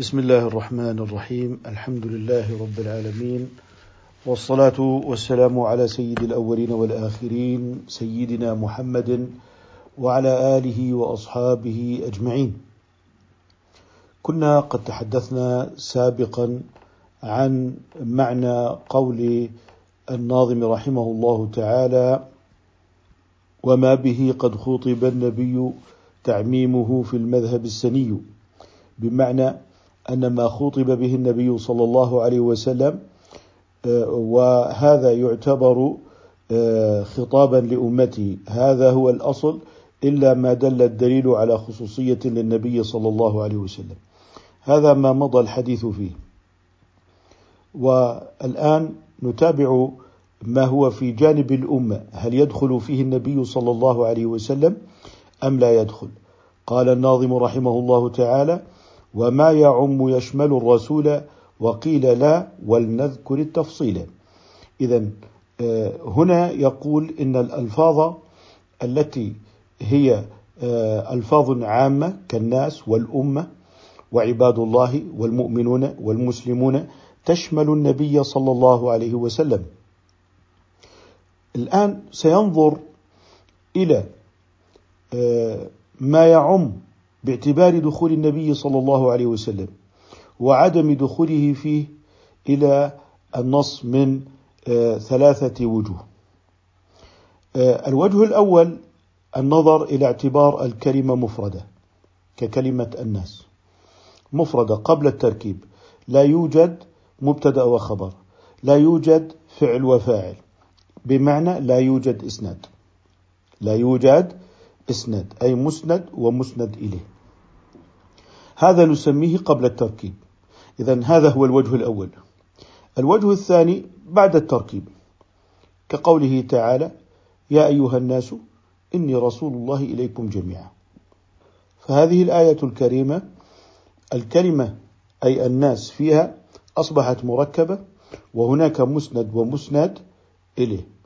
بسم الله الرحمن الرحيم. الحمد لله رب العالمين. والصلاة والسلام على سيد الأولين والآخرين سيدنا محمد وعلى آله وأصحابه أجمعين. كنا قد تحدثنا سابقا عن معنى قول الناظم رحمه الله تعالى وما به قد خطب النبي تعميمه في المذهب السني بمعنى أن ما خطب به النبي صلى الله عليه وسلم آه، وهذا يعتبر آه، خطابا لأمته. هذا هو الأصل إلا ما دل الدليل على خصوصية للنبي صلى الله عليه وسلم. هذا ما مضى الحديث فيه. والآن نتابع ما هو في جانب الأمة. هل يدخل فيه النبي صلى الله عليه وسلم أم لا يدخل؟ قال الناظم رحمه الله تعالى وما يعم يشمل الرسول وقيل لا ولنذكر التفصيل. إذا آه، هنا يقول إن الألفاظ التي هي آه، ألفاظ عامة كالناس والأمة وعباد الله والمؤمنون والمسلمون تشمل النبي صلى الله عليه وسلم. الآن سينظر إلى آه، ما يعم باعتبار دخول النبي صلى الله عليه وسلم وعدم دخوله فيه إلى النص من آه، ثلاثة وجوه. آه، الوجه الأول النظر إلى اعتبار الكلمة مفردة ككلمة الناس. مفردة قبل التركيب لا يوجد مبتدأ وخبر، لا يوجد فعل وفاعل، بمعنى لا يوجد إسناد. لا يوجد إسناد أي مسند ومسند إليه. هذا نسميه قبل التركيب. إذا هذا هو الوجه الأول. الوجه الثاني بعد التركيب. كقوله تعالى يا أيها الناس إني رسول الله إليكم جميعا. فهذه الآية الكريمة الكلمة أي الناس فيها أصبحت مركبة وهناك مسند ومسند إليه.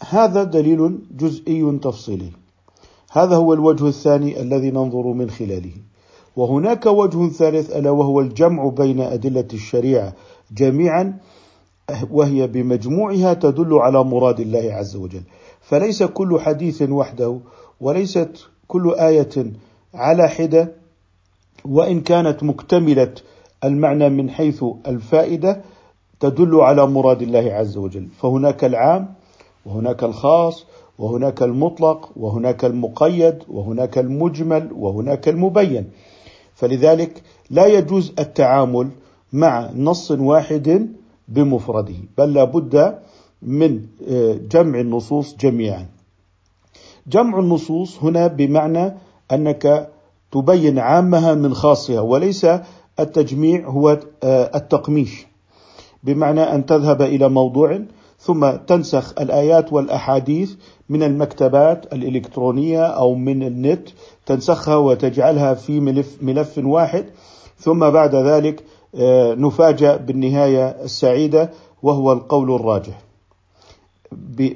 هذا دليل جزئي تفصيلي. هذا هو الوجه الثاني الذي ننظر من خلاله. وهناك وجه ثالث ألا وهو الجمع بين أدلة الشريعة جميعا وهي بمجموعها تدل على مراد الله عز وجل. فليس كل حديث وحده وليست كل آية على حدة وإن كانت مكتملة المعنى من حيث الفائدة تدل على مراد الله عز وجل. فهناك العام وهناك الخاص وهناك المطلق وهناك المقيد وهناك المجمل وهناك المبين. فلذلك لا يجوز التعامل مع نص واحد بمفرده بل لا بد من آه، جمع النصوص جميعا. جمع النصوص هنا بمعنى أنك تبين عامها من خاصها وليس التجميع هو آه، التقميش. بمعنى أن تذهب إلى موضوع ثم تنسخ الآيات والأحاديث من المكتبات الإلكترونية أو من النت تنسخها وتجعلها في ملف ملف واحد ثم بعد ذلك آه، نفاجأ بالنهاية السعيدة وهو القول الراجح.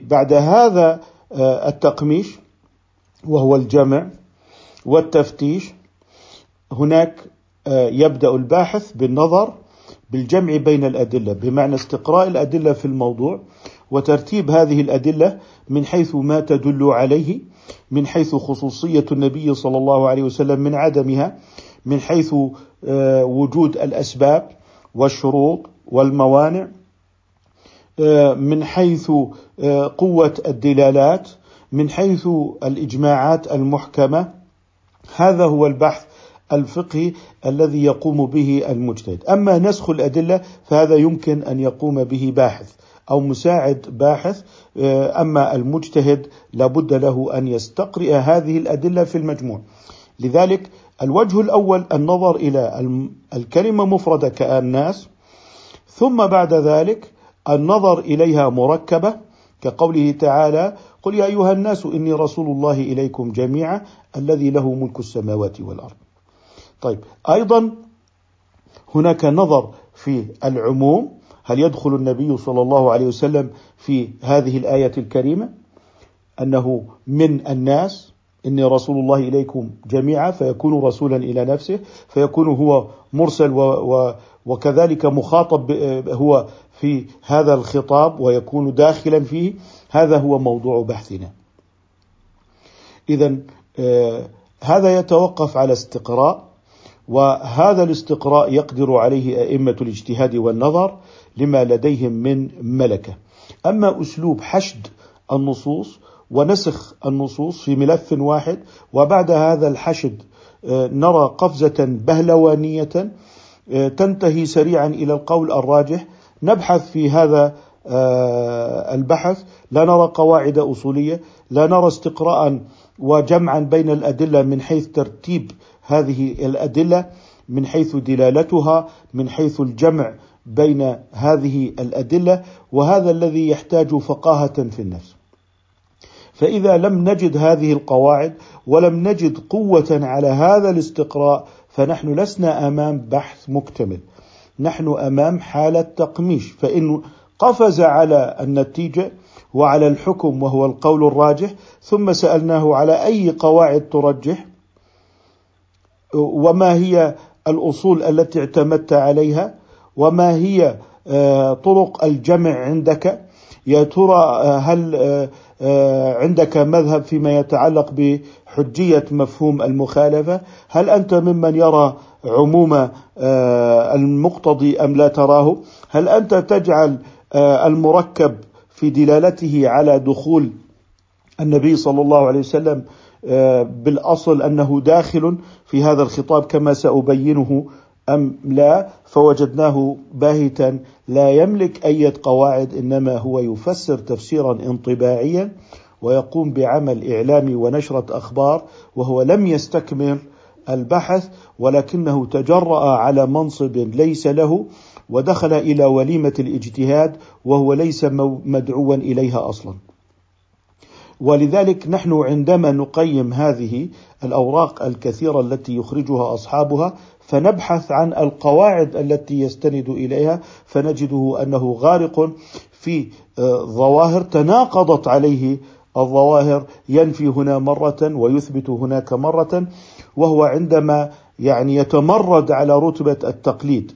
بعد هذا آه، التقميش وهو الجمع والتفتيش هناك آه، يبدأ الباحث بالنظر بالجمع بين الأدلة بمعنى استقراء الأدلة في الموضوع وترتيب هذه الأدلة من حيث ما تدل عليه من حيث خصوصية النبي صلى الله عليه وسلم من عدمها من حيث آه، وجود الأسباب والشروط والموانع آه، من حيث آه، قوة الدلالات من حيث الإجماعات المحكمة. هذا هو البحث الفقهي الذي يقوم به المجتهد. أما نسخ الأدلة فهذا يمكن أن يقوم به باحث. أو مساعد باحث آه، أما المجتهد لابد له أن يستقرئ هذه الأدلة في المجموع. لذلك الوجه الأول النظر إلى الكلمة مفردة كالناس ثم بعد ذلك النظر إليها مركبة كقوله تعالى قل يا أيها الناس إني رسول الله إليكم جميعا الذي له ملك السماوات والأرض. طيب أيضا هناك نظر في العموم هل يدخل النبي صلى الله عليه وسلم في هذه الآية الكريمة؟ أنه من الناس إني رسول الله إليكم جميعا فيكون رسولا إلى نفسه فيكون هو مرسل وكذلك مخاطب هو في هذا الخطاب ويكون داخلا فيه. هذا هو موضوع بحثنا. إذا آه، هذا يتوقف على استقراء وهذا الاستقراء يقدر عليه أئمة الاجتهاد والنظر لما لديهم من ملكة. أما أسلوب حشد النصوص ونسخ النصوص في ملف واحد وبعد هذا الحشد آه، نرى قفزة بهلوانية آه، تنتهي سريعا إلى القول الراجح. نبحث في هذا آه، البحث. لا نرى قواعد أصولية لا نرى استقراء وجمعا بين الأدلة من حيث ترتيب هذه الأدلة من حيث دلالتها من حيث الجمع بين هذه الأدلة وهذا الذي يحتاج فقاهة في النفس. فإذا لم نجد هذه القواعد ولم نجد قوة على هذا الاستقراء فنحن لسنا أمام بحث مكتمل. نحن أمام حالة تقميش فإن قفز على النتيجة وعلى الحكم وهو القول الراجح ثم سألناه على أي قواعد ترجح وما هي الأصول التي اعتمدت عليها وما هي آه، طرق الجمع عندك؟ يا ترى آه، هل آه، عندك مذهب فيما يتعلق بحجية مفهوم المخالفة؟ هل أنت ممن يرى عموم المقتضي أم لا تراه؟ هل أنت تجعل المركب في دلالته على دخول النبي صلى الله عليه وسلم بالأصل أنه داخل في هذا الخطاب كما سأبينه أم لا فوجدناه باهتا لا يملك اي قواعد إنما هو يفسر تفسيرا انطباعيا ويقوم بعمل اعلامي ونشرة أخبار وهو لم يستكمل البحث ولكنه تجرأ على منصب ليس له ودخل إلى وليمة الاجتهاد وهو ليس مدعوا إليها أصلا. ولذلك نحن عندما نقيم هذه الأوراق الكثيرة التي يخرجها أصحابها فنبحث عن القواعد التي يستند إليها فنجده أنه غارق في آه، ظواهر تناقضت عليه الظواهر ينفي هنا مرة ويثبت هناك مرة وهو عندما يعني يتمرد على رتبة التقليد.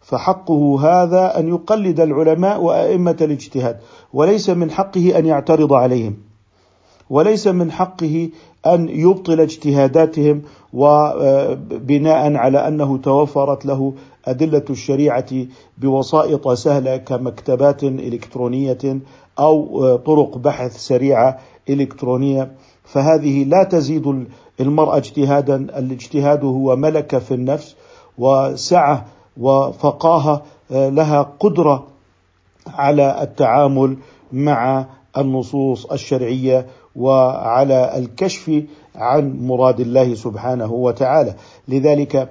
فحقه هذا أن يقلد العلماء وأئمة الاجتهاد وليس من حقه أن يعترض عليهم وليس من حقه أن يبطل اجتهاداتهم وبناء على أنه توفرت له أدلة الشريعة بوسائط سهلة كمكتبات إلكترونية أو طرق بحث سريعة إلكترونية. فهذه لا تزيد المرأة اجتهادا الاجتهاد هو ملكة في النفس وسعة وفقاهة لها قدرة على التعامل مع النصوص الشرعية وعلى الكشف عن مراد الله سبحانه وتعالى. لذلك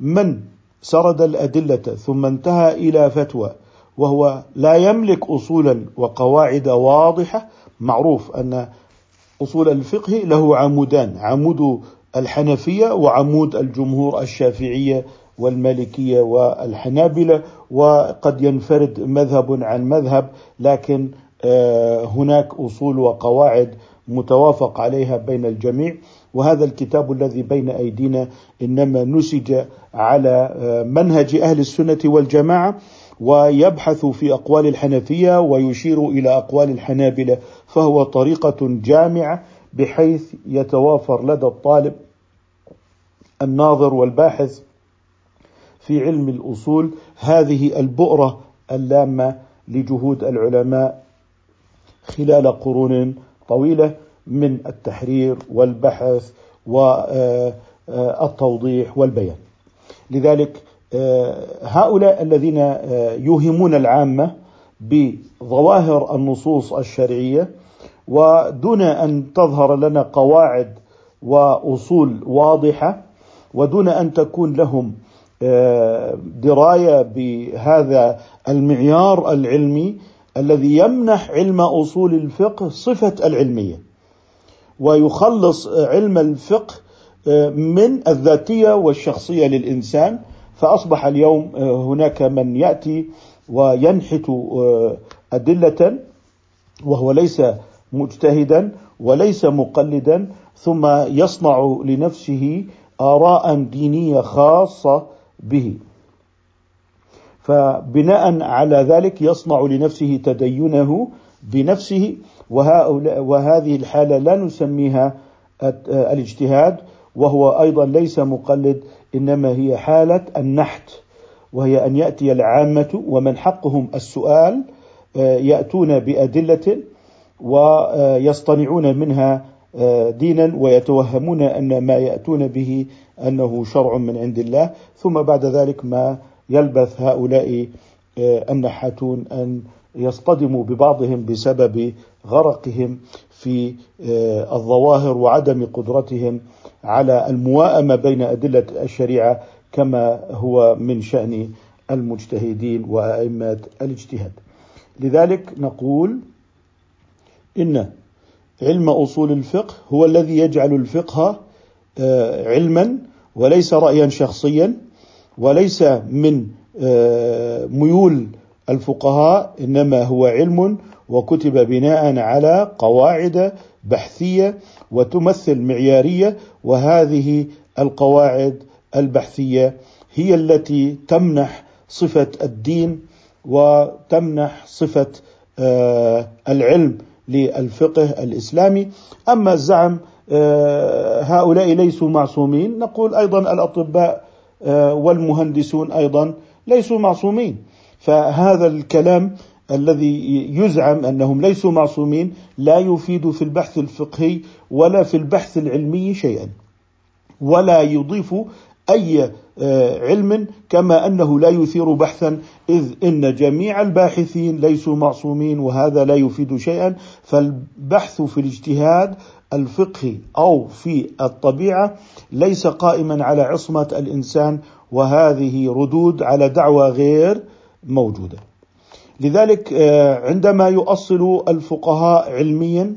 من سرد الأدلة ثم انتهى إلى فتوى وهو لا يملك أصولا وقواعد واضحة معروف أن أصول الفقه له عمودان عمود الحنفية وعمود الجمهور الشافعية والمالكية والحنابلة وقد ينفرد مذهب عن مذهب لكن آه، هناك أصول وقواعد متوافق عليها بين الجميع وهذا الكتاب الذي بين أيدينا إنما نسج على آه، منهج أهل السنة والجماعة ويبحث في أقوال الحنفية ويشير إلى أقوال الحنابلة فهو طريقة جامعة بحيث يتوافر لدى الطالب الناظر والباحث في علم الأصول هذه البؤرة اللامة لجهود العلماء خلال قرون طويلة من التحرير والبحث والتوضيح والبيان. لذلك هؤلاء الذين يوهمون العامة بظواهر النصوص الشرعية ودون أن تظهر لنا قواعد وأصول واضحة ودون أن تكون لهم دراية بهذا المعيار العلمي الذي يمنح علم أصول الفقه صفة العلمية ويخلص علم الفقه من الذاتية والشخصية للإنسان. فأصبح اليوم هناك من يأتي وينحت أدلة وهو ليس مجتهدا وليس مقلدا ثم يصنع لنفسه آراء دينية خاصة به. فبناء على ذلك يصنع لنفسه تدينه بنفسه وهذه الحالة لا نسميها الاجتهاد وهو أيضا ليس مقلد إنما هي حالة النحت وهي أن يأتي العامة ومن حقهم السؤال آه، يأتون بأدلة ويصطنعون منها آه، دينا ويتوهمون أن ما يأتون به أنه شرع من عند الله ثم بعد ذلك ما يلبث هؤلاء آه، النحاتون أن يصطدموا ببعضهم بسبب غرقهم في آه، الظواهر وعدم قدرتهم على المواءمه بين أدلة الشريعة كما هو من شأن المجتهدين وأئمة الاجتهاد. لذلك نقول إن علم أصول الفقه هو الذي يجعل الفقه آه، علما وليس رايا شخصيا وليس من آه، ميول الفقهاء إنما هو علم وكتب بناء على قواعد بحثية وتمثل معيارية وهذه القواعد البحثية هي التي تمنح صفة الدين وتمنح صفة آه، العلم للفقه الإسلامي، أما الزعم آه، هؤلاء ليسوا معصومين، نقول أيضا الأطباء والمهندسون أيضا ليسوا معصومين، فهذا الكلام الذي يزعم أنهم ليسوا معصومين لا يفيد في البحث الفقهي ولا في البحث العلمي شيئا ولا يضيف أي آه، علم كما أنه لا يثير بحثا إذ إن جميع الباحثين ليسوا معصومين وهذا لا يفيد شيئا فالبحث في الاجتهاد الفقهي أو في الطبيعة ليس قائما على عصمة الإنسان وهذه ردود على دعوى غير موجودة. لذلك آه، عندما يؤصل الفقهاء علميا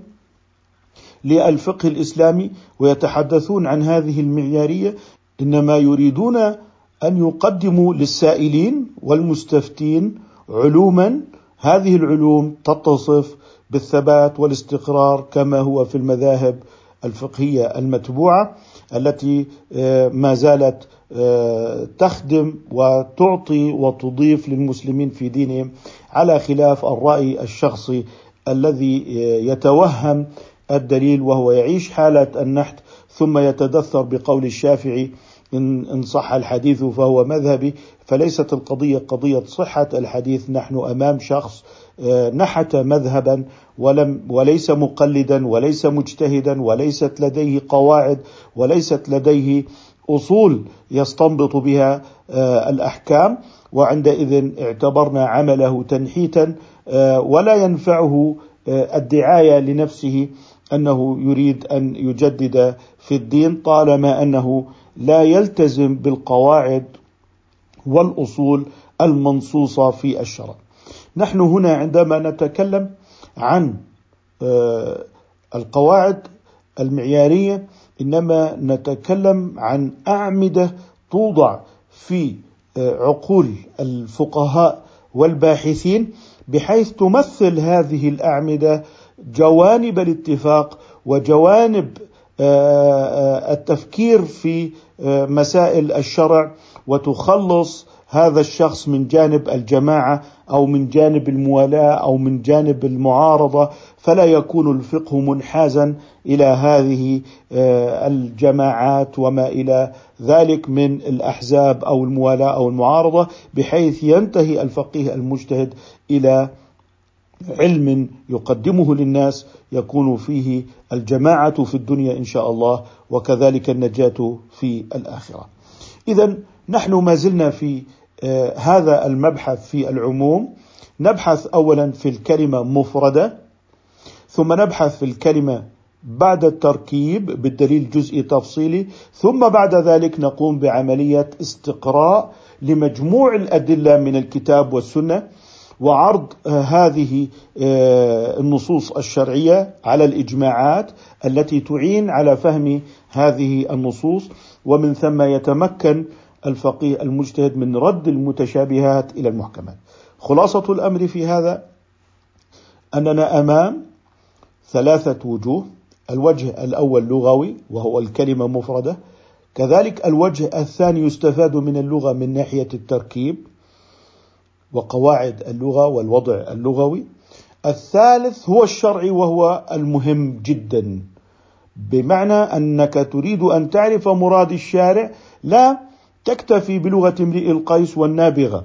للفقه الإسلامي ويتحدثون عن هذه المعيارية إنما يريدون أن يقدموا للسائلين والمستفتين علوما. هذه العلوم تتصف بالثبات والاستقرار كما هو في المذاهب الفقهية المتبوعة التي آه، ما زالت آه، تخدم وتعطي وتضيف للمسلمين في دينهم على خلاف الرأي الشخصي الذي آه، يتوهم الدليل وهو يعيش حالة النحت ثم يتدثر بقول الشافعي إن, إن صح الحديث فهو مذهبي فليست القضية قضية صحة الحديث نحن أمام شخص آه، نحت مذهبا ولم وليس مقلدا وليس مجتهدا وليست لديه قواعد وليست لديه أصول يستنبط بها آه، الأحكام وعندئذ اعتبرنا عمله تنحيتا آه، ولا ينفعه الدعاية لنفسه أنه يريد أن يجدد في الدين طالما أنه لا يلتزم بالقواعد والأصول المنصوصة في الشرع. نحن هنا عندما نتكلم عن آه، القواعد المعيارية إنما نتكلم عن أعمدة توضع في آه، عقول الفقهاء والباحثين بحيث تمثل هذه الأعمدة جوانب الاتفاق وجوانب آه، التفكير في مسائل الشرع وتخلص هذا الشخص من جانب الجماعة أو من جانب الموالاة أو من جانب المعارضة فلا يكون الفقه منحازا إلى هذه آه، الجماعات وما إلى ذلك من الأحزاب أو الموالاة أو المعارضة بحيث ينتهي الفقيه المجتهد إلى علم يقدمه للناس يكون فيه الجماعة في الدنيا إن شاء الله وكذلك النجاة في الآخرة. اذا نحن ما زلنا في آه، هذا المبحث في العموم نبحث اولا في الكلمة مفردة ثم نبحث في الكلمة بعد التركيب بالدليل جزئي تفصيلي ثم بعد ذلك نقوم بعملية استقراء لمجموع الأدلة من الكتاب والسنة وعرض آه، هذه آه، النصوص الشرعية على الإجماعات التي تعين على فهم هذه النصوص. ومن ثم يتمكن الفقيه المجتهد من رد المتشابهات إلى المحكمات. خلاصة الأمر في هذا أننا أمام ثلاثة وجوه، الوجه الأول لغوي وهو الكلمة مفردة. كذلك الوجه الثاني يستفاد من اللغة من ناحية التركيب. وقواعد اللغة والوضع اللغوي. الثالث هو الشرعي وهو المهم جدا بمعنى أنك تريد أن تعرف مراد الشارع لا تكتفي بلغة امرئ القيس والنابغة.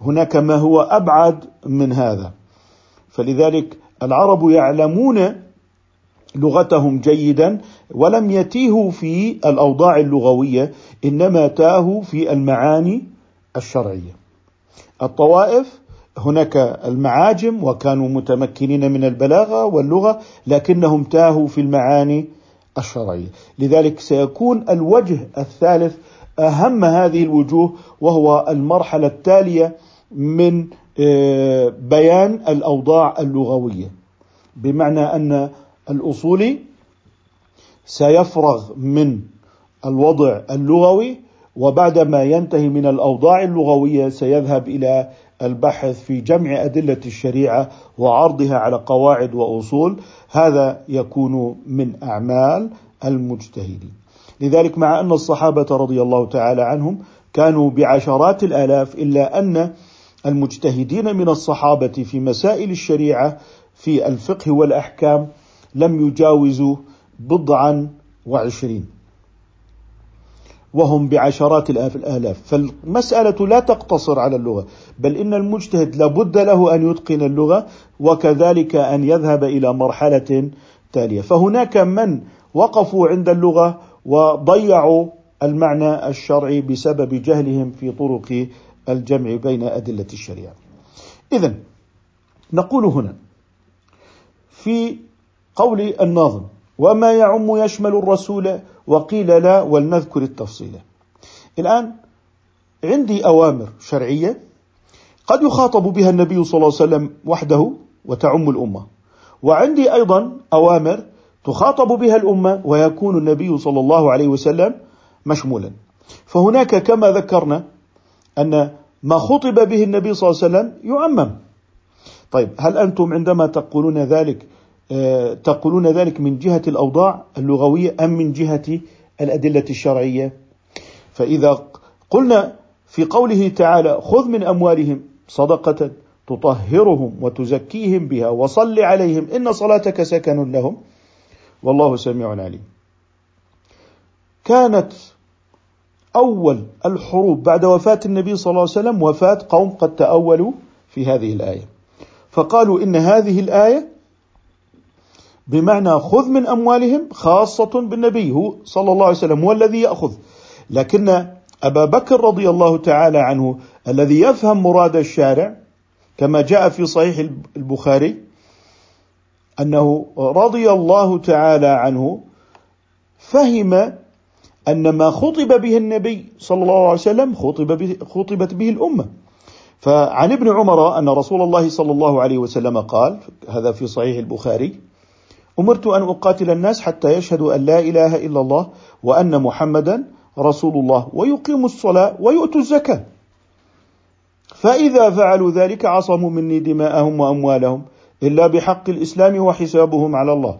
هناك ما هو أبعد من هذا. فلذلك العرب يعلمون لغتهم جيدا ولم يتيهوا في الأوضاع اللغوية إنما تاهوا في المعاني الشرعية. الطوائف هناك المعاجم وكانوا متمكنين من البلاغة واللغة لكنهم تاهوا في المعاني الشرعية. لذلك سيكون الوجه الثالث أهم هذه الوجوه وهو المرحلة التالية من آه، بيان الأوضاع اللغوية. بمعنى أن الأصولي سيفرغ من الوضع اللغوي وبعدما ينتهي من الأوضاع اللغوية سيذهب إلى البحث في جمع أدلة الشريعة وعرضها على قواعد وأصول. هذا يكون من أعمال المجتهدين. لذلك مع أن الصحابة رضي الله تعالى عنهم كانوا بعشرات الآلاف إلا أن المجتهدين من الصحابة في مسائل الشريعة في الفقه والأحكام لم يجاوزوا بضعا وعشرين. وهم بعشرات الآلاف. فالمسألة لا تقتصر على اللغة بل إن المجتهد لابد له أن يتقن اللغة وكذلك أن يذهب إلى مرحلة تالية. فهناك من وقفوا عند اللغة وضيعوا المعنى الشرعي بسبب جهلهم في طرق الجمع بين أدلة الشريعة. إذا نقول هنا في قول الناظم وما يعم يشمل الرسول وقيل لا ولنذكر التفصيل. الآن عندي أوامر شرعية قد يخاطب بها النبي صلى الله عليه وسلم وحده وتعم الأمة. وعندي أيضا أوامر تخاطب بها الأمة ويكون النبي صلى الله عليه وسلم مشمولا. فهناك كما ذكرنا أن ما خطب به النبي صلى الله عليه وسلم يعمم طيب هل أنتم عندما تقولون ذلك تقولون ذلك من جهة الأوضاع اللغوية أم من جهة الأدلة الشرعية؟ فإذا قلنا في قوله تعالى خذ من أموالهم صدقة تطهرهم وتزكيهم بها وصل عليهم إن صلاتك سكن لهم والله سميع عليم. كانت أول الحروب بعد وفاة النبي صلى الله عليه وسلم وفاة قوم قد تأولوا في هذه الآية. فقالوا إن هذه الآية بمعنى خذ من أموالهم خاصة بالنبي هو صلى الله عليه وسلم هو الذي يأخذ. لكن أبا بكر رضي الله تعالى عنه الذي يفهم مراد الشارع كما جاء في صحيح البخاري أنه رضي الله تعالى عنه فهم أن ما خطب به النبي صلى الله عليه وسلم خطب به خطبت به الأمة. فعن ابن عمر أن رسول الله صلى الله عليه وسلم قال هذا في صحيح البخاري أمرت أن أقاتل الناس حتى يشهدوا أن لا إله إلا الله وأن محمدا رسول الله ويقيموا الصلاة ويؤتوا الزكاة. فإذا فعلوا ذلك عصموا مني دماءهم وأموالهم إلا بحق الإسلام وحسابهم على الله.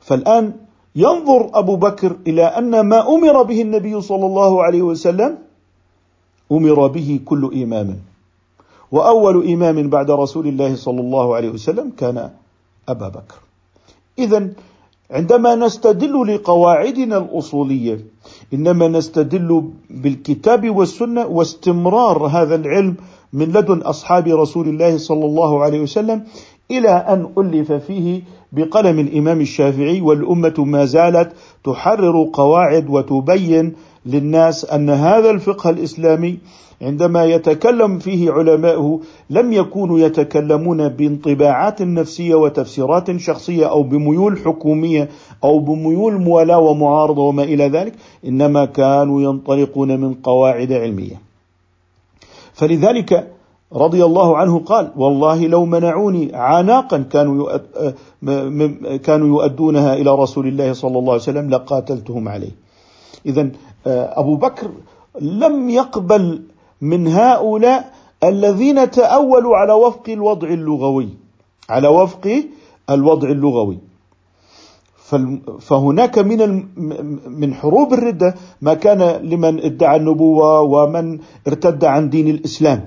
فالآن ينظر أبو بكر إلى أن ما أمر به النبي صلى الله عليه وسلم أمر به كل إمام. وأول إمام بعد رسول الله صلى الله عليه وسلم كان أبا بكر. إذا عندما نستدل لقواعدنا الأصولية إنما نستدل بالكتاب والسنة واستمرار هذا العلم من لدن أصحاب رسول الله صلى الله عليه وسلم إلى أن ألف فيه بقلم الإمام الشافعي والأمة ما زالت تحرر قواعد وتبين للناس أن هذا الفقه الإسلامي عندما يتكلم فيه علماؤه لم يكونوا يتكلمون بانطباعات نفسية وتفسيرات شخصية أو بميول حكومية أو بميول موالاة ومعارضة وما إلى ذلك إنما كانوا ينطلقون من قواعد علمية. فلذلك رضي الله عنه قال والله لو منعوني عناقا كانوا كانوا يؤدونها إلى رسول الله صلى الله عليه وسلم لقاتلتهم عليه. اذا أبو بكر لم يقبل من هؤلاء الذين تأولوا على وفق الوضع اللغوي على وفق الوضع اللغوي. فهناك من من حروب الردة ما كان لمن ادعى النبوة ومن ارتد عن دين الإسلام.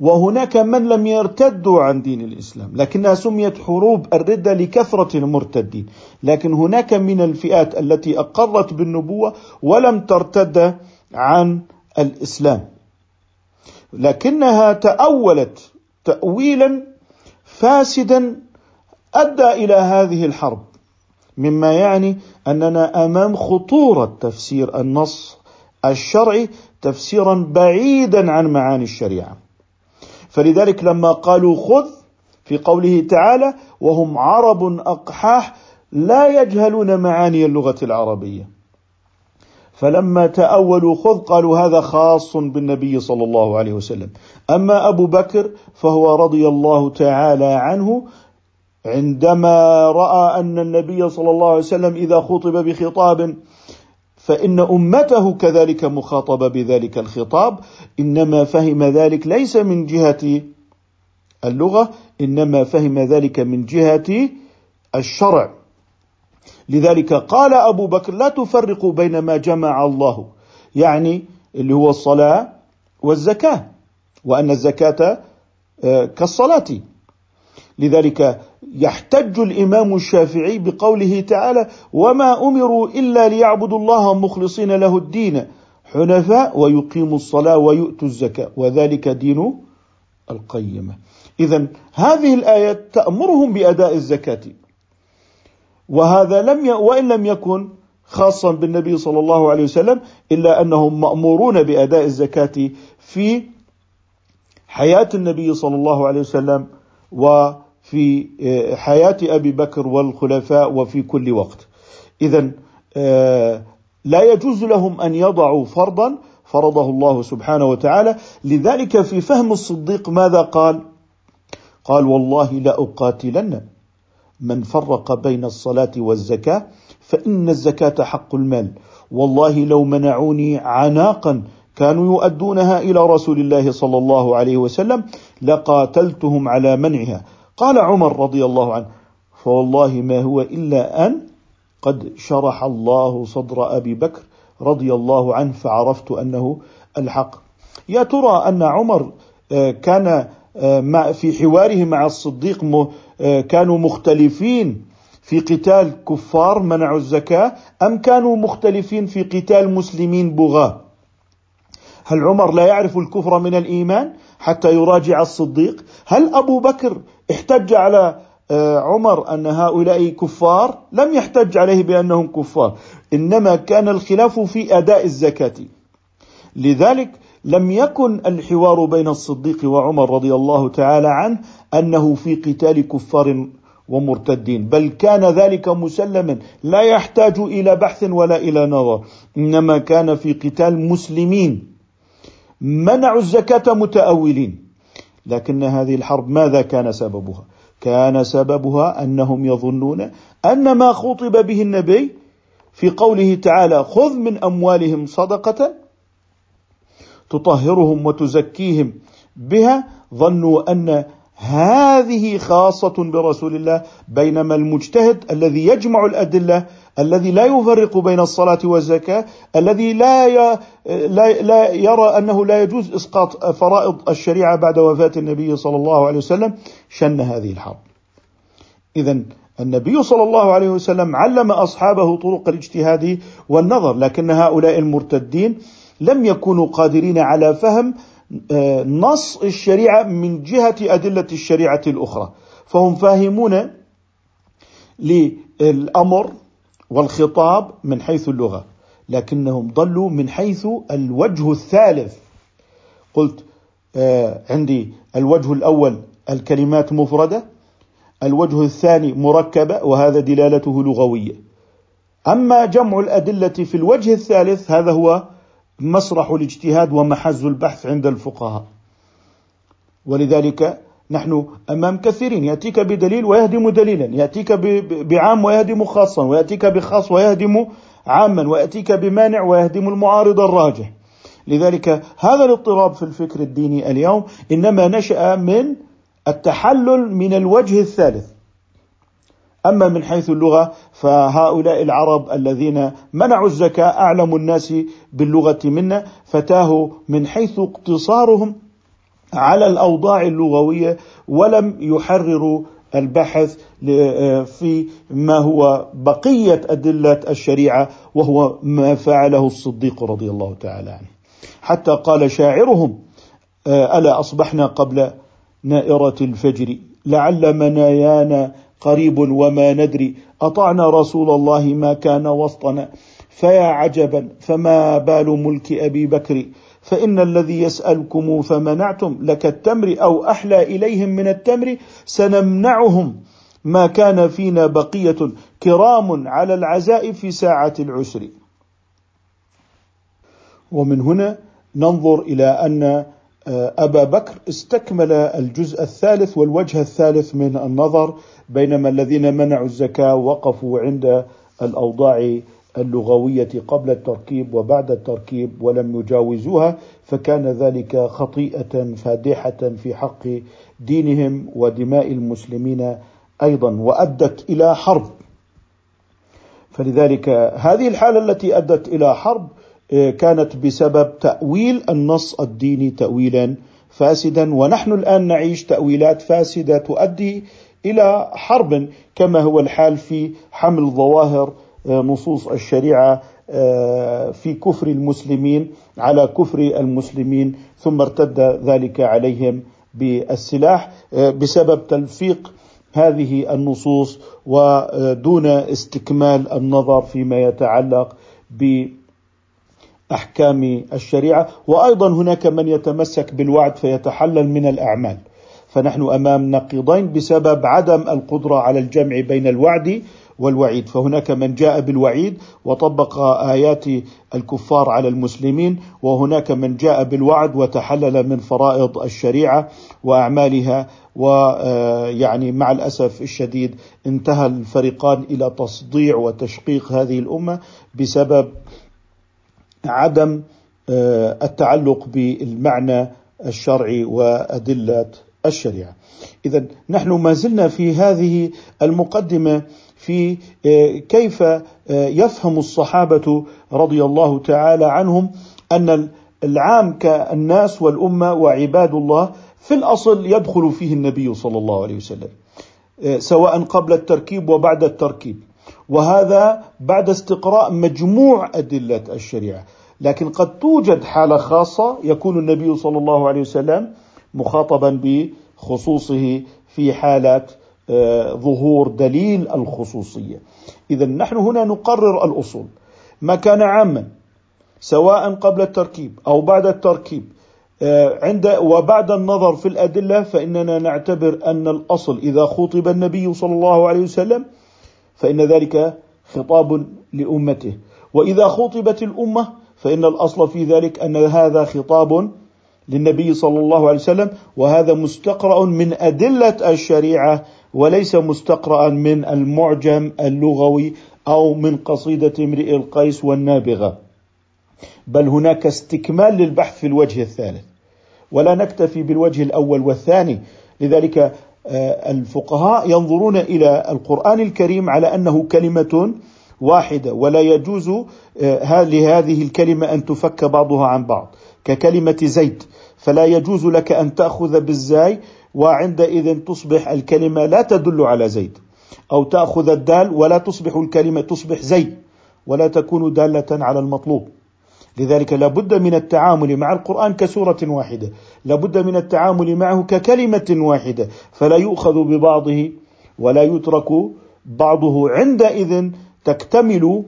وهناك من لم يرتدوا عن دين الإسلام لكنها سميت حروب الردة لكثرة المرتدين. لكن هناك من الفئات التي أقرت بالنبوة ولم ترتد عن الإسلام. لكنها تأولت تاويلا فاسدا أدى إلى هذه الحرب. مما يعني أننا أمام خطورة تفسير النص الشرعي تفسيرا بعيدا عن معاني الشريعة. فلذلك لما قالوا خذ في قوله تعالى وهم عرب أقحاح لا يجهلون معاني اللغة العربية. فلما تأولوا خذ قالوا هذا خاص بالنبي صلى الله عليه وسلم. أما أبو بكر فهو رضي الله تعالى عنه عندما رأى أن النبي صلى الله عليه وسلم إذا خطب بخطاب فإن أمته كذلك مخاطبة بذلك الخطاب. إنما فهم ذلك ليس من جهة اللغة إنما فهم ذلك من جهة الشرع. لذلك قال أبو بكر لا تفرقوا بين ما جمع الله يعني اللي هو الصلاة والزكاة وأن الزكاة آه، كالصلاة. لذلك يحتج الإمام الشافعي بقوله تعالى وما امروا الا ليعبدوا الله مخلصين له الدين حنفاء ويقيموا الصلاه ويؤتوا الزكاه وذلك دين القيمه. اذا هذه الآية تأمرهم بأداء الزكاة. وهذا لم ي... وإن لم يكن خاصا بالنبي صلى الله عليه وسلم إلا أنهم مأمورون بأداء الزكاة في حياة النبي صلى الله عليه وسلم و في آه، حياة أبي بكر والخلفاء وفي كل وقت. إذا آه، لا يجوز لهم أن يضعوا فرضا فرضه الله سبحانه وتعالى. لذلك في فهم الصديق ماذا قال؟ قال والله لأقاتلن من فرق بين الصلاة والزكاة فإن الزكاة حق المال. والله لو منعوني عناقا كانوا يؤدونها إلى رسول الله صلى الله عليه وسلم لقاتلتهم على منعها. قال عمر رضي الله عنه فوالله ما هو إلا أن قد شرح الله صدر أبي بكر رضي الله عنه فعرفت أنه الحق. يا ترى أن عمر آه، كان آه، في حواره مع الصديق آه، كانوا مختلفين في قتال كفار منعوا الزكاة أم كانوا مختلفين في قتال مسلمين بغاة؟ هل عمر لا يعرف الكفر من الإيمان حتى يراجع الصديق؟ هل أبو بكر احتج على آه، عمر أن هؤلاء كفار؟ لم يحتج عليه بأنهم كفار. إنما كان الخلاف في أداء الزكاة. لذلك لم يكن الحوار بين الصديق وعمر رضي الله تعالى عنه أنه في قتال كفار ومرتدين بل كان ذلك مسلما. لا يحتاج إلى بحث ولا إلى نظر إنما كان في قتال مسلمين. منعوا الزكاة متأولين لكن هذه الحرب ماذا كان سببها؟ كان سببها أنهم يظنون أن ما خطب به النبي في قوله تعالى خذ من أموالهم صدقة تطهرهم وتزكيهم بها ظنوا أن هذه خاصة برسول الله بينما المجتهد الذي يجمع الأدلة الذي لا يفرق بين الصلاة والزكاة الذي لا لا يرى أنه لا يجوز إسقاط فرائض الشريعة بعد وفاة النبي صلى الله عليه وسلم شن هذه الحرب. إذا النبي صلى الله عليه وسلم علم أصحابه طرق الاجتهاد والنظر لكن هؤلاء المرتدين لم يكونوا قادرين على فهم آه، نص الشريعة من جهة أدلة الشريعة الأخرى. فهم فاهمون للأمر والخطاب من حيث اللغة لكنهم ضلوا من حيث الوجه الثالث. قلت آه، عندي الوجه الأول الكلمات مفردة الوجه الثاني مركبة وهذا دلالته لغوية. أما جمع الأدلة في الوجه الثالث هذا هو مسرح الاجتهاد ومحز البحث عند الفقهاء. ولذلك نحن أمام كثيرين. يأتيك بدليل ويهدم دليلا. يأتيك بعام ويهدم خاصا. ويأتيك بخاص ويهدم عاما. ويأتيك بمانع ويهدم المعارض الراجح. لذلك هذا الاضطراب في الفكر الديني اليوم إنما نشأ من التحلل من الوجه الثالث. أما من حيث اللغة فهؤلاء العرب الذين منعوا الزكاة أعلم الناس باللغة منا. فتاهوا من حيث اقتصارهم على الأوضاع اللغوية ولم يحرروا البحث في ما هو بقية أدلة الشريعة وهو ما فعله الصديق رضي الله تعالى عنه. حتى قال شاعرهم ألا أصبحنا قبل نائرة الفجر؟ لعل منايانا قريب وما ندري. أطعنا رسول الله ما كان وسطنا؟ فيا عجبا فما بال ملك أبي بكر؟ فإن الذي يسألكم فمنعتم لك التمر أو أحلى إليهم من التمر سنمنعهم ما كان فينا بقية كرام على العزاء في ساعة العسر. ومن هنا ننظر إلى أن آه، أبا بكر استكمل الجزء الثالث والوجه الثالث من النظر بينما الذين منعوا الزكاة وقفوا عند الأوضاع اللغوية قبل التركيب وبعد التركيب ولم يجاوزوها فكان ذلك خطيئة فادحة في حق دينهم ودماء المسلمين أيضا وأدت إلى حرب. فلذلك هذه الحالة التي أدت إلى حرب آه، كانت بسبب تأويل النص الديني تاويلا فاسدا ونحن الآن نعيش تأويلات فاسدة تؤدي إلى حرب كما هو الحال في حمل ظواهر نصوص الشريعة آه، في كفر المسلمين على كفر المسلمين ثم ارتد ذلك عليهم بالسلاح آه، بسبب تلفيق هذه النصوص ودون استكمال النظر فيما يتعلق بأحكام الشريعة. وأيضا هناك من يتمسك بالوعد فيتحلل من الأعمال. فنحن أمام نقيضين بسبب عدم القدرة على الجمع بين الوعد والوعيد فهناك من جاء بالوعيد وطبق آيات الكفار على المسلمين وهناك من جاء بالوعد وتحلل من فرائض الشريعة وأعمالها ويعني مع الأسف الشديد انتهى الفريقان إلى تصديع وتشقيق هذه الأمة بسبب عدم آه، التعلق بالمعنى الشرعي وأدلة الشريعة. اذا نحن ما زلنا في هذه المقدمة في آه، كيف آه، يفهم الصحابة رضي الله تعالى عنهم أن العام كالناس والأمة وعباد الله في الأصل يدخل فيه النبي صلى الله عليه وسلم آه، سواء قبل التركيب وبعد التركيب. وهذا بعد استقراء مجموع أدلة الشريعة. لكن قد توجد حالة خاصة يكون النبي صلى الله عليه وسلم مخاطبا بخصوصه في حالات ظهور دليل الخصوصية. اذا نحن هنا نقرر الأصول. ما كان عاما سواء قبل التركيب أو بعد التركيب آه، عند وبعد النظر في الأدلة فإننا نعتبر أن الأصل إذا خطب النبي صلى الله عليه وسلم فإن ذلك خطاب لأمته. وإذا خطبت الأمة فإن الأصل في ذلك أن هذا خطاب للنبي صلى الله عليه وسلم وهذا مستقرأ من أدلة الشريعة وليس مستقرأ من المعجم اللغوي أو من قصيدة امرئ القيس والنابغة. بل هناك استكمال للبحث في الوجه الثالث. ولا نكتفي بالوجه الأول والثاني. لذلك آه، الفقهاء ينظرون إلى القرآن الكريم على أنه كلمة واحدة ولا يجوز آه، لهذه الكلمة أن تفك بعضها عن بعض. ككلمة زيد فلا يجوز لك أن تأخذ بالزاي وعندئذ تصبح الكلمة لا تدل على زيد. أو تأخذ الدال ولا تصبح الكلمة تصبح زيد ولا تكون دالة على المطلوب. لذلك لابد من التعامل مع القرآن كسورة واحدة. لابد من التعامل معه ككلمة واحدة. فلا يؤخذ ببعضه ولا يترك بعضه عندئذ تكتمل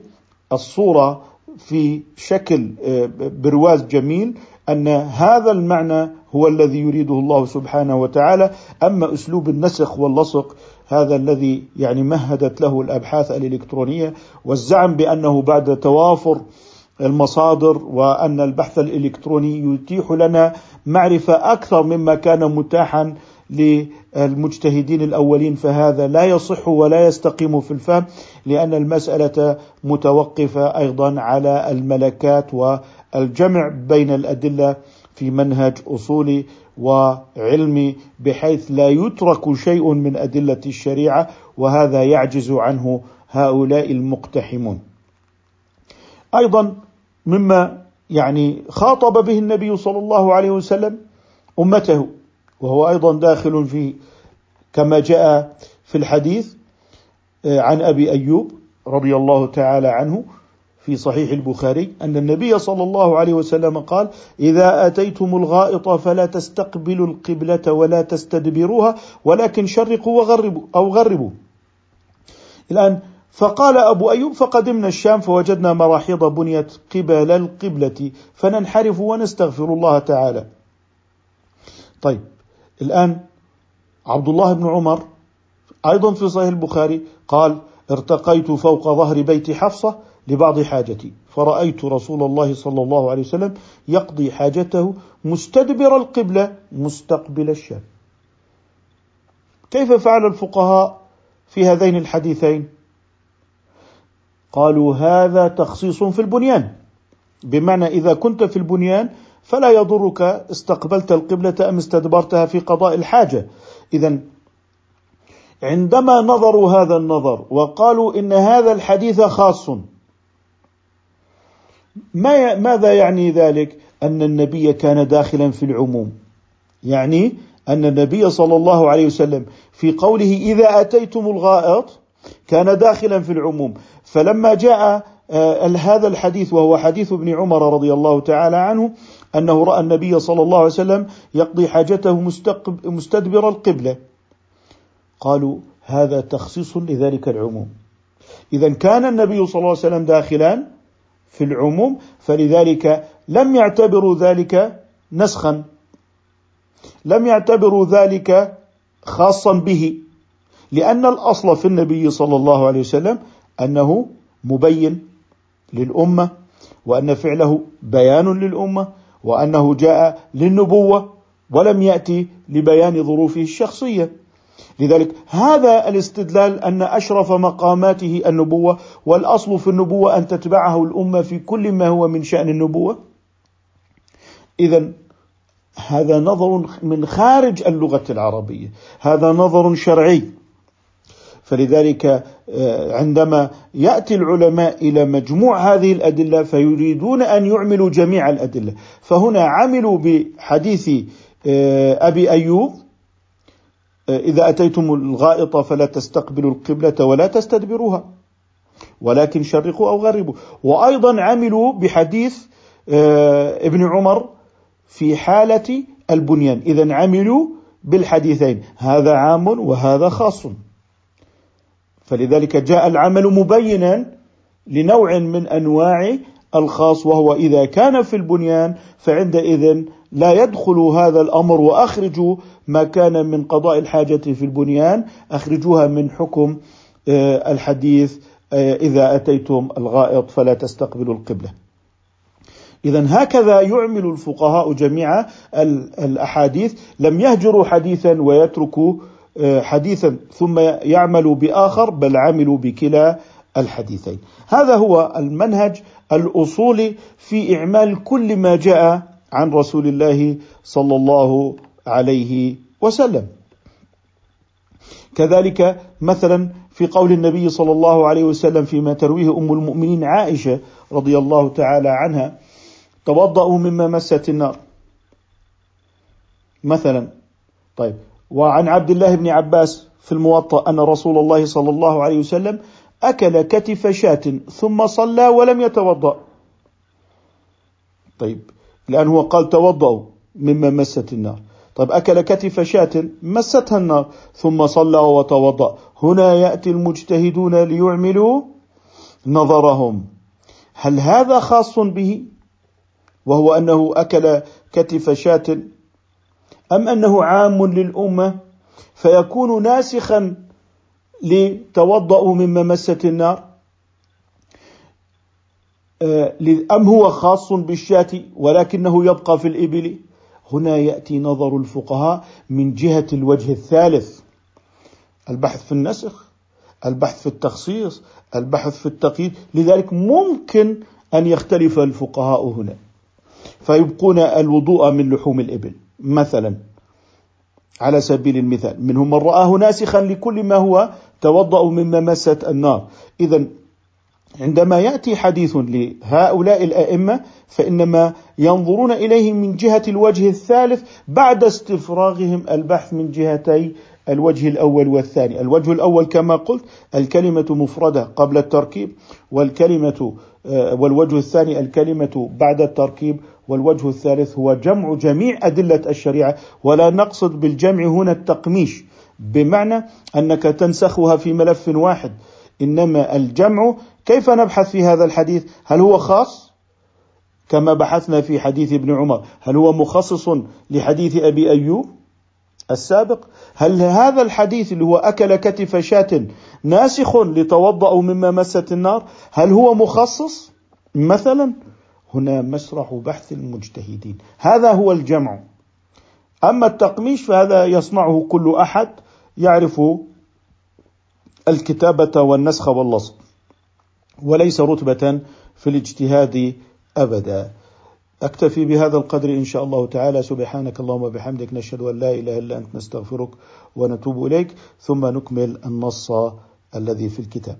الصورة في شكل آه، برواز جميل أن هذا المعنى هو الذي يريده الله سبحانه وتعالى. أما أسلوب النسخ واللصق هذا الذي يعني مهدت له الأبحاث الإلكترونية والزعم بأنه بعد توافر المصادر وأن البحث الإلكتروني يتيح لنا معرفة أكثر مما كان متاحا للمجتهدين الأولين. فهذا لا يصح ولا يستقيم في الفهم لأن المسألة متوقفة أيضا على الملكات والجمع بين الأدلة في منهج أصولي وعلمي بحيث لا يترك شيء من أدلة الشريعة وهذا يعجز عنه هؤلاء المقتحمون. أيضا مما يعني خاطب به النبي صلى الله عليه وسلم أمته وهو أيضا داخل في كما جاء في الحديث آه، عن أبي أيوب رضي الله تعالى عنه في صحيح البخاري أن النبي صلى الله عليه وسلم قال: إذا آتيتم الغائط فلا تستقبلوا القبلة ولا تستدبروها ولكن شرقوا وغربوا أو غربوا. الآن فقال أبو أيوب فقدمنا الشام فوجدنا مراحيض بنيت قبل القبلة فننحرف ونستغفر الله تعالى. طيب الآن عبد الله بن عمر أيضا في صحيح البخاري قال ارتقيت فوق ظهر بيت حفصة لبعض حاجتي فرأيت رسول الله صلى الله عليه وسلم يقضي حاجته مستدبر القبلة مستقبل الشام. كيف فعل الفقهاء في هذين الحديثين؟ قالوا هذا تخصيص في البنيان بمعنى إذا كنت في البنيان فلا يضرك استقبلت القبلة أم استدبرتها في قضاء الحاجة إذا عندما نظروا هذا النظر وقالوا إن هذا الحديث خاص ما ماذا يعني ذلك؟ أن النبي كان داخلا في العموم. يعني أن النبي صلى الله عليه وسلم في قوله إذا أتيتم الغائط كان داخلا في العموم. فلما جاء آه، هذا الحديث وهو حديث ابن عمر رضي الله تعالى عنه أنه رأى النبي صلى الله عليه وسلم يقضي حاجته مستدبر القبلة. قالوا هذا تخصيص لذلك العموم. اذا كان النبي صلى الله عليه وسلم داخلا في العموم فلذلك لم يعتبروا ذلك نسخا. لم يعتبروا ذلك خاصا به لأن الأصل في النبي صلى الله عليه وسلم أنه مبين للأمة وأن فعله بيان للأمة وأنه جاء للنبوة ولم يأتي لبيان ظروفه الشخصية. لذلك هذا الاستدلال أن أشرف مقاماته النبوة والأصل في النبوة أن تتبعه الأمة في كل ما هو من شأن النبوة. اذا هذا نظر من خارج اللغة العربية هذا نظر شرعي. فلذلك آه، عندما يأتي العلماء إلى مجموع هذه الأدلة فيريدون أن يعملوا جميع الأدلة. فهنا عملوا بحديث آه، أبي أيوب إذا أتيتم الغائط فلا تستقبلوا القبلة ولا تستدبروها ولكن شرقوا أو غربوا. وأيضا عملوا بحديث آه، ابن عمر في حالة البنيان. إذا عملوا بالحديثين. هذا عام وهذا خاص. فلذلك جاء العمل مبينا لنوع من أنواع الخاص وهو إذا كان في البنيان فعندئذ لا يدخل هذا الأمر واخرجوا ما كان من قضاء الحاجة في البنيان أخرجوها من حكم آه، الحديث آه، إذا أتيتم الغائط فلا تستقبلوا القبلة. اذا هكذا يعمل الفقهاء جميع الأحاديث لم يهجروا حديثا ويتركوا آه، حديثا ثم يعملوا بآخر بل عملوا بكلا الحديثين. هذا هو المنهج الأصولي في إعمال كل ما جاء عن رسول الله صلى الله عليه وسلم. كذلك مثلا في قول النبي صلى الله عليه وسلم فيما ترويه أم المؤمنين عائشة رضي الله تعالى عنها توضأوا مما مست النار. مثلا طيب وعن عبد الله بن عباس في الموطأ أن رسول الله صلى الله عليه وسلم أكل كتف شاة ثم صلى ولم يتوضأ. طيب لأن هو قال توضأوا مما مست النار. طيب أكل كتف شاة مستها النار ثم صلى وتوضأ. هنا يأتي المجتهدون ليعملوا نظرهم. هل هذا خاص به؟ وهو أنه أكل كتف شاة أم أنه عام للأمة؟ فيكون ناسخا لتوضأوا مما مست النار. أم هو خاص بالشاة ولكنه يبقى في الإبل؟ هنا يأتي نظر الفقهاء من جهة الوجه الثالث. البحث في النسخ البحث في التخصيص البحث في التقييد. لذلك ممكن أن يختلف الفقهاء هنا. فيبقون الوضوء من لحوم الإبل. مثلا على سبيل المثال منهم من رآه ناسخا لكل ما هو توضأ مما مست النار. إذا عندما يأتي حديث لهؤلاء الأئمة فإنما ينظرون إليه من جهة الوجه الثالث بعد استفراغهم البحث من جهتي الوجه الأول والثاني، الوجه الأول كما قلت الكلمة مفردة قبل التركيب والكلمة آه، والوجه الثاني الكلمة بعد التركيب والوجه الثالث هو جمع جميع أدلة الشريعة. ولا نقصد بالجمع هنا التقميش بمعنى أنك تنسخها في ملف واحد. إنما الجمع كيف نبحث في هذا الحديث؟ هل هو خاص؟ كما بحثنا في حديث ابن عمر. هل هو مخصص لحديث أبي أيوب السابق؟ هل هذا الحديث اللي هو أكل كتف شاة ناسخ لتوضأوا مما مست النار؟ هل هو مخصص؟ مثلا هنا مسرح بحث المجتهدين. هذا هو الجمع. أما التقميش فهذا يصنعه كل أحد يعرف الكتابة والنسخ واللصق. وليس رتبة في الاجتهاد أبدا. أكتفي بهذا القدر إن شاء الله تعالى. سبحانك اللهم وبحمدك نشهد أن لا إله إلا أنت نستغفرك ونتوب إليك. ثم نكمل النص الذي في الكتاب.